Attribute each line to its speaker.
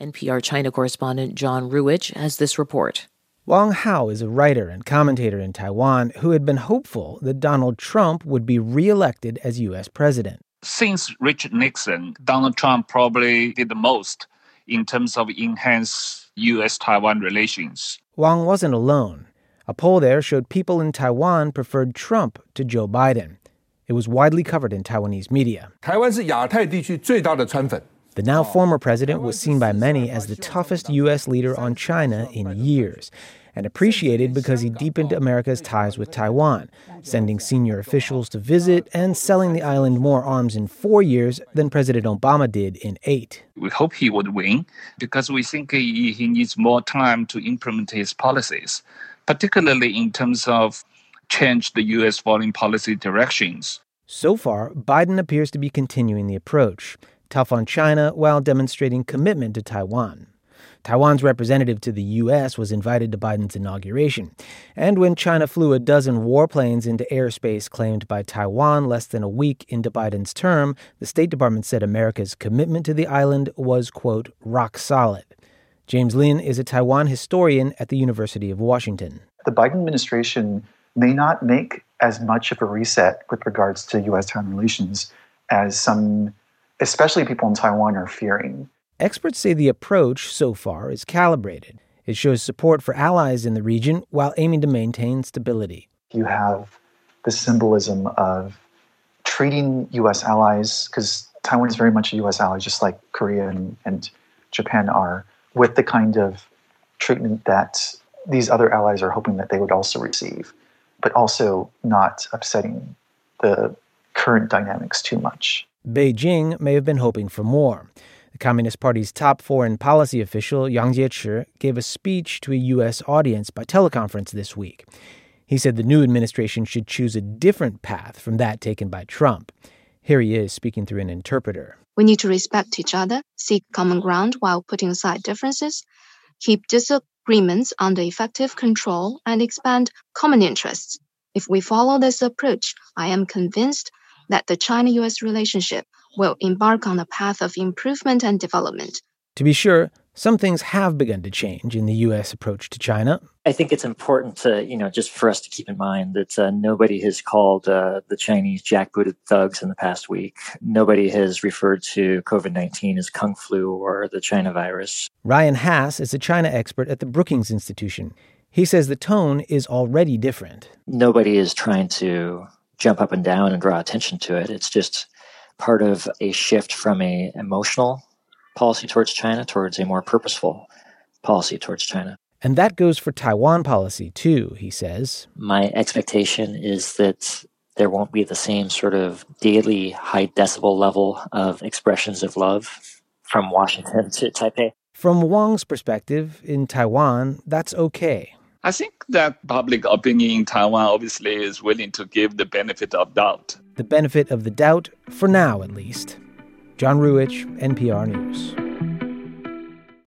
Speaker 1: NPR China correspondent John Ruwitch has this report.
Speaker 2: Wang Hao is a writer and commentator in Taiwan who had been hopeful that Donald Trump would be reelected as U.S. president.
Speaker 3: Since Richard Nixon, Donald Trump probably did the most in terms of enhance U.S. Taiwan relations.
Speaker 2: Wang wasn't alone. A poll there showed people in Taiwan preferred Trump to Joe Biden. It was widely covered in Taiwanese media.
Speaker 4: 台湾是亚太地区最大的川粉。
Speaker 2: The now oh. former president was seen by many as the toughest U.S. leader on China in years, and appreciated because he deepened America's ties with Taiwan, sending senior officials to visit and selling the island more arms in four years than President Obama did in eight.
Speaker 3: We hope he would win because we think he, he needs more time to implement his policies, particularly in terms of change the U.S. foreign policy directions.
Speaker 2: So far, Biden appears to be continuing the approach, tough on China while demonstrating commitment to Taiwan. Taiwan's representative to the U.S. was invited to Biden's inauguration. And when China flew a dozen warplanes into airspace claimed by Taiwan less than a week into Biden's term, the State Department said America's commitment to the island was, quote, rock solid. James Lin is a Taiwan historian at the University of Washington.
Speaker 5: The Biden administration may not make as much of a reset with regards to U.S. Taiwan relations as some, especially people in Taiwan, are fearing.
Speaker 2: Experts say the approach so far is calibrated. It shows support for allies in the region while aiming to maintain stability.
Speaker 5: You have the symbolism of treating U.S. allies, because Taiwan is very much a U.S. ally, just like Korea and, and Japan are, with the kind of treatment that these other allies are hoping that they would also receive, but also not upsetting the current dynamics too much.
Speaker 2: Beijing may have been hoping for more. The Communist Party's top foreign policy official, Yang Jiechi, gave a speech to a U.S. audience by teleconference this week. He said the new administration should choose a different path from that taken by Trump. Here he is speaking through an interpreter.
Speaker 6: We need to respect each other, seek common ground while putting aside differences, keep disagreements under effective control, and expand common interests. If we follow this approach, I am convinced that the China US relationship will embark on a path of improvement and development.
Speaker 2: To be sure, some things have begun to change in the U.S. approach to China.
Speaker 7: I think it's important to, you know, just for us to keep in mind that uh, nobody has called uh, the Chinese jackbooted thugs in the past week. Nobody has referred to COVID 19 as Kung flu or the China virus.
Speaker 2: Ryan Hass is a China expert at the Brookings Institution. He says the tone is already different.
Speaker 7: Nobody is trying to jump up and down and draw attention to it. It's just part of a shift from a emotional policy towards China towards a more purposeful policy towards China.
Speaker 2: And that goes for Taiwan policy too, he says.
Speaker 7: My expectation is that there won't be the same sort of daily high decibel level of expressions of love from Washington to Taipei.
Speaker 2: From Wang's perspective, in Taiwan, that's okay.
Speaker 3: I think that public opinion in Taiwan obviously is willing to give the benefit of doubt.
Speaker 2: The benefit of the doubt, for now at least. John Ruwitch, NPR News.